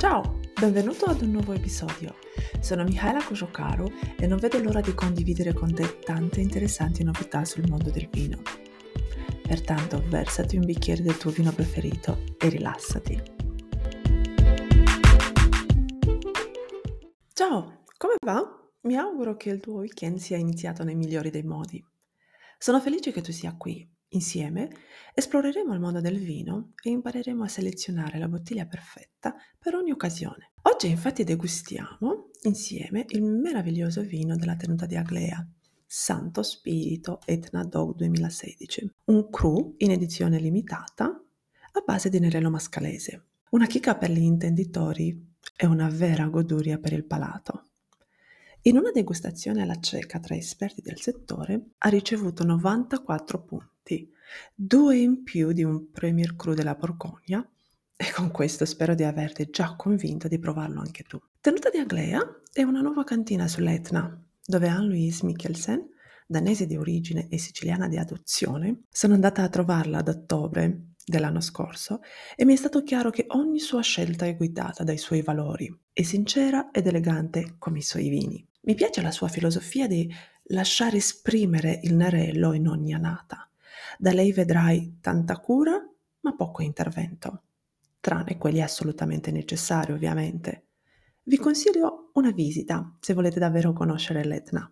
Ciao, benvenuto ad un nuovo episodio. Sono Michaela Kojokaro e non vedo l'ora di condividere con te tante interessanti novità sul mondo del vino. Pertanto versati un bicchiere del tuo vino preferito e rilassati. Ciao, come va? Mi auguro che il tuo weekend sia iniziato nei migliori dei modi. Sono felice che tu sia qui Insieme esploreremo il mondo del vino e impareremo a selezionare la bottiglia perfetta per ogni occasione. Oggi infatti degustiamo insieme il meraviglioso vino della tenuta di Aglea, Santo Spirito Etna Dog 2016, un cru in edizione limitata a base di nerello mascalese. Una chicca per gli intenditori e una vera goduria per il palato. In una degustazione alla cieca tra esperti del settore ha ricevuto 94 punti, due in più di un Premier Cru della Borgogna e con questo spero di averti già convinto di provarlo anche tu. Tenuta di Aglea è una nuova cantina sull'Etna, dove Anne-Louise Mikkelsen, danese di origine e siciliana di adozione, sono andata a trovarla ad ottobre dell'anno scorso e mi è stato chiaro che ogni sua scelta è guidata dai suoi valori, è sincera ed elegante come i suoi vini. Mi piace la sua filosofia di lasciare esprimere il nerello in ogni annata. Da lei vedrai tanta cura, ma poco intervento, tranne quelli assolutamente necessari, ovviamente. Vi consiglio una visita se volete davvero conoscere l'Etna.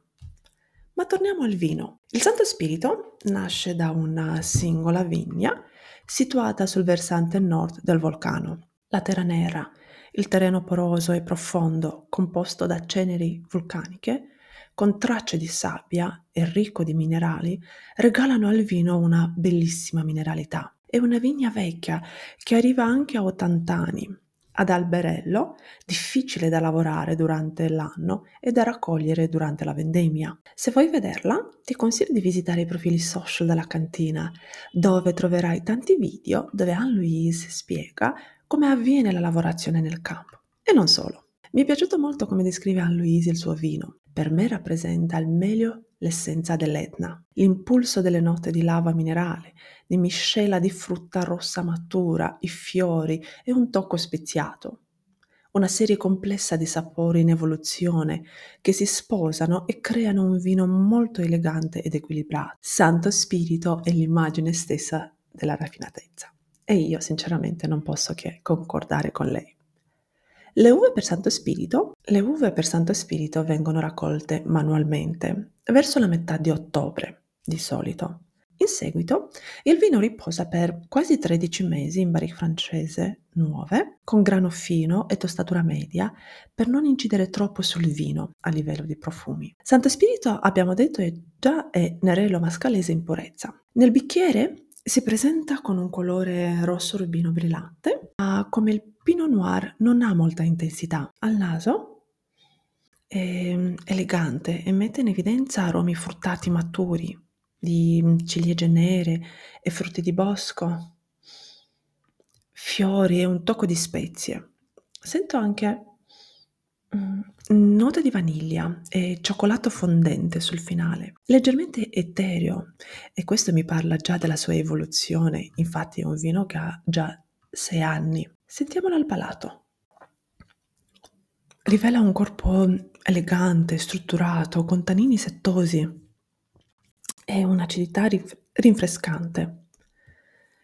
Ma torniamo al vino. Il Santo Spirito nasce da una singola vigna situata sul versante nord del vulcano. La terra nera il terreno poroso e profondo, composto da ceneri vulcaniche, con tracce di sabbia e ricco di minerali, regalano al vino una bellissima mineralità. È una vigna vecchia che arriva anche a 80 anni, ad alberello, difficile da lavorare durante l'anno e da raccogliere durante la vendemmia. Se vuoi vederla, ti consiglio di visitare i profili social della cantina, dove troverai tanti video dove Anne-Louise spiega come avviene la lavorazione nel campo. E non solo. Mi è piaciuto molto come descrive Anne-Louise il suo vino. Per me rappresenta al meglio l'essenza dell'Etna, l'impulso delle note di lava minerale, di miscela di frutta rossa matura, i fiori e un tocco speziato. Una serie complessa di sapori in evoluzione che si sposano e creano un vino molto elegante ed equilibrato. Santo Spirito è l'immagine stessa della raffinatezza e io sinceramente non posso che concordare con lei. Le uve per Santo Spirito? Le uve per Santo Spirito vengono raccolte manualmente verso la metà di ottobre, di solito. In seguito il vino riposa per quasi 13 mesi in barrique francese nuove, con grano fino e tostatura media, per non incidere troppo sul vino a livello di profumi. Santo Spirito, abbiamo detto, è già è nerello mascalese in purezza. Nel bicchiere si presenta con un colore rosso rubino brillante, ma come il Pinot Noir non ha molta intensità. Al naso è elegante e mette in evidenza aromi fruttati maturi, di ciliegie nere e frutti di bosco, fiori e un tocco di spezie. Sento anche Mm, note di vaniglia e cioccolato fondente sul finale, leggermente etereo e questo mi parla già della sua evoluzione, infatti è un vino che ha già sei anni. Sentiamolo al palato. Rivela un corpo elegante, strutturato, con tanini settosi e un'acidità rinfrescante.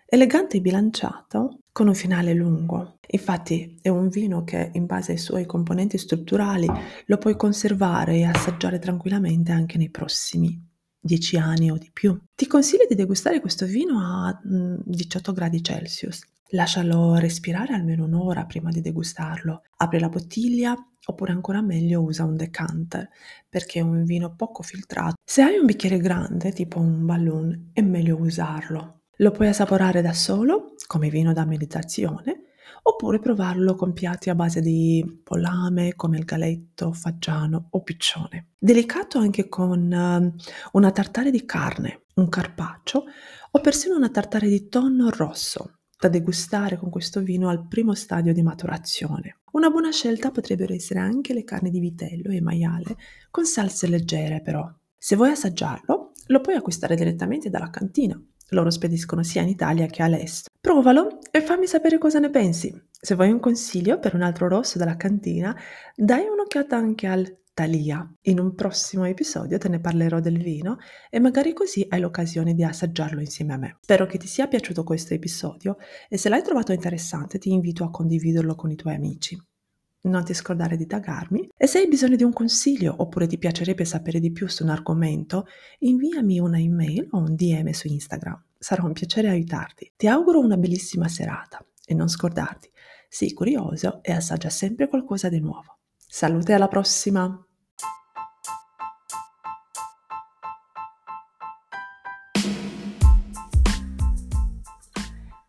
Elegante e bilanciato, con un finale lungo. Infatti è un vino che in base ai suoi componenti strutturali lo puoi conservare e assaggiare tranquillamente anche nei prossimi 10 anni o di più. Ti consiglio di degustare questo vino a 18 mm, gradi Celsius. Lascialo respirare almeno un'ora prima di degustarlo. Apri la bottiglia oppure ancora meglio usa un decanter perché è un vino poco filtrato. Se hai un bicchiere grande, tipo un balloon, è meglio usarlo. Lo puoi assaporare da solo, come vino da meditazione, oppure provarlo con piatti a base di pollame come il galetto, fagiano o piccione. Delicato anche con uh, una tartare di carne, un carpaccio o persino una tartare di tonno rosso da degustare con questo vino al primo stadio di maturazione. Una buona scelta potrebbero essere anche le carni di vitello e maiale con salse leggere però. Se vuoi assaggiarlo, lo puoi acquistare direttamente dalla cantina loro spediscono sia in Italia che all'estero. Provalo e fammi sapere cosa ne pensi. Se vuoi un consiglio per un altro rosso della cantina, dai un'occhiata anche al Thalia. In un prossimo episodio te ne parlerò del vino e magari così hai l'occasione di assaggiarlo insieme a me. Spero che ti sia piaciuto questo episodio e se l'hai trovato interessante ti invito a condividerlo con i tuoi amici. Non ti scordare di taggarmi e se hai bisogno di un consiglio oppure ti piacerebbe sapere di più su un argomento, inviami una email o un DM su Instagram. Sarà un piacere aiutarti. Ti auguro una bellissima serata e non scordarti, sii curioso e assaggia sempre qualcosa di nuovo. Salute alla prossima!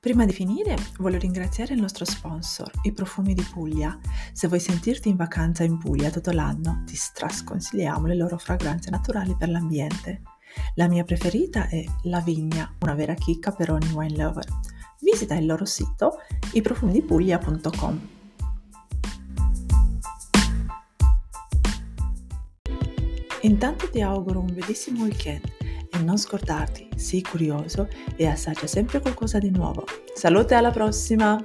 Prima di finire, voglio ringraziare il nostro sponsor, i Profumi di Puglia. Se vuoi sentirti in vacanza in Puglia tutto l'anno, ti strasconsigliamo le loro fragranze naturali per l'ambiente. La mia preferita è La Vigna, una vera chicca per ogni wine lover. Visita il loro sito iprofumidipuglia.com. Intanto ti auguro un bellissimo weekend e non scordarti, sii curioso e assaggia sempre qualcosa di nuovo. Salute alla prossima!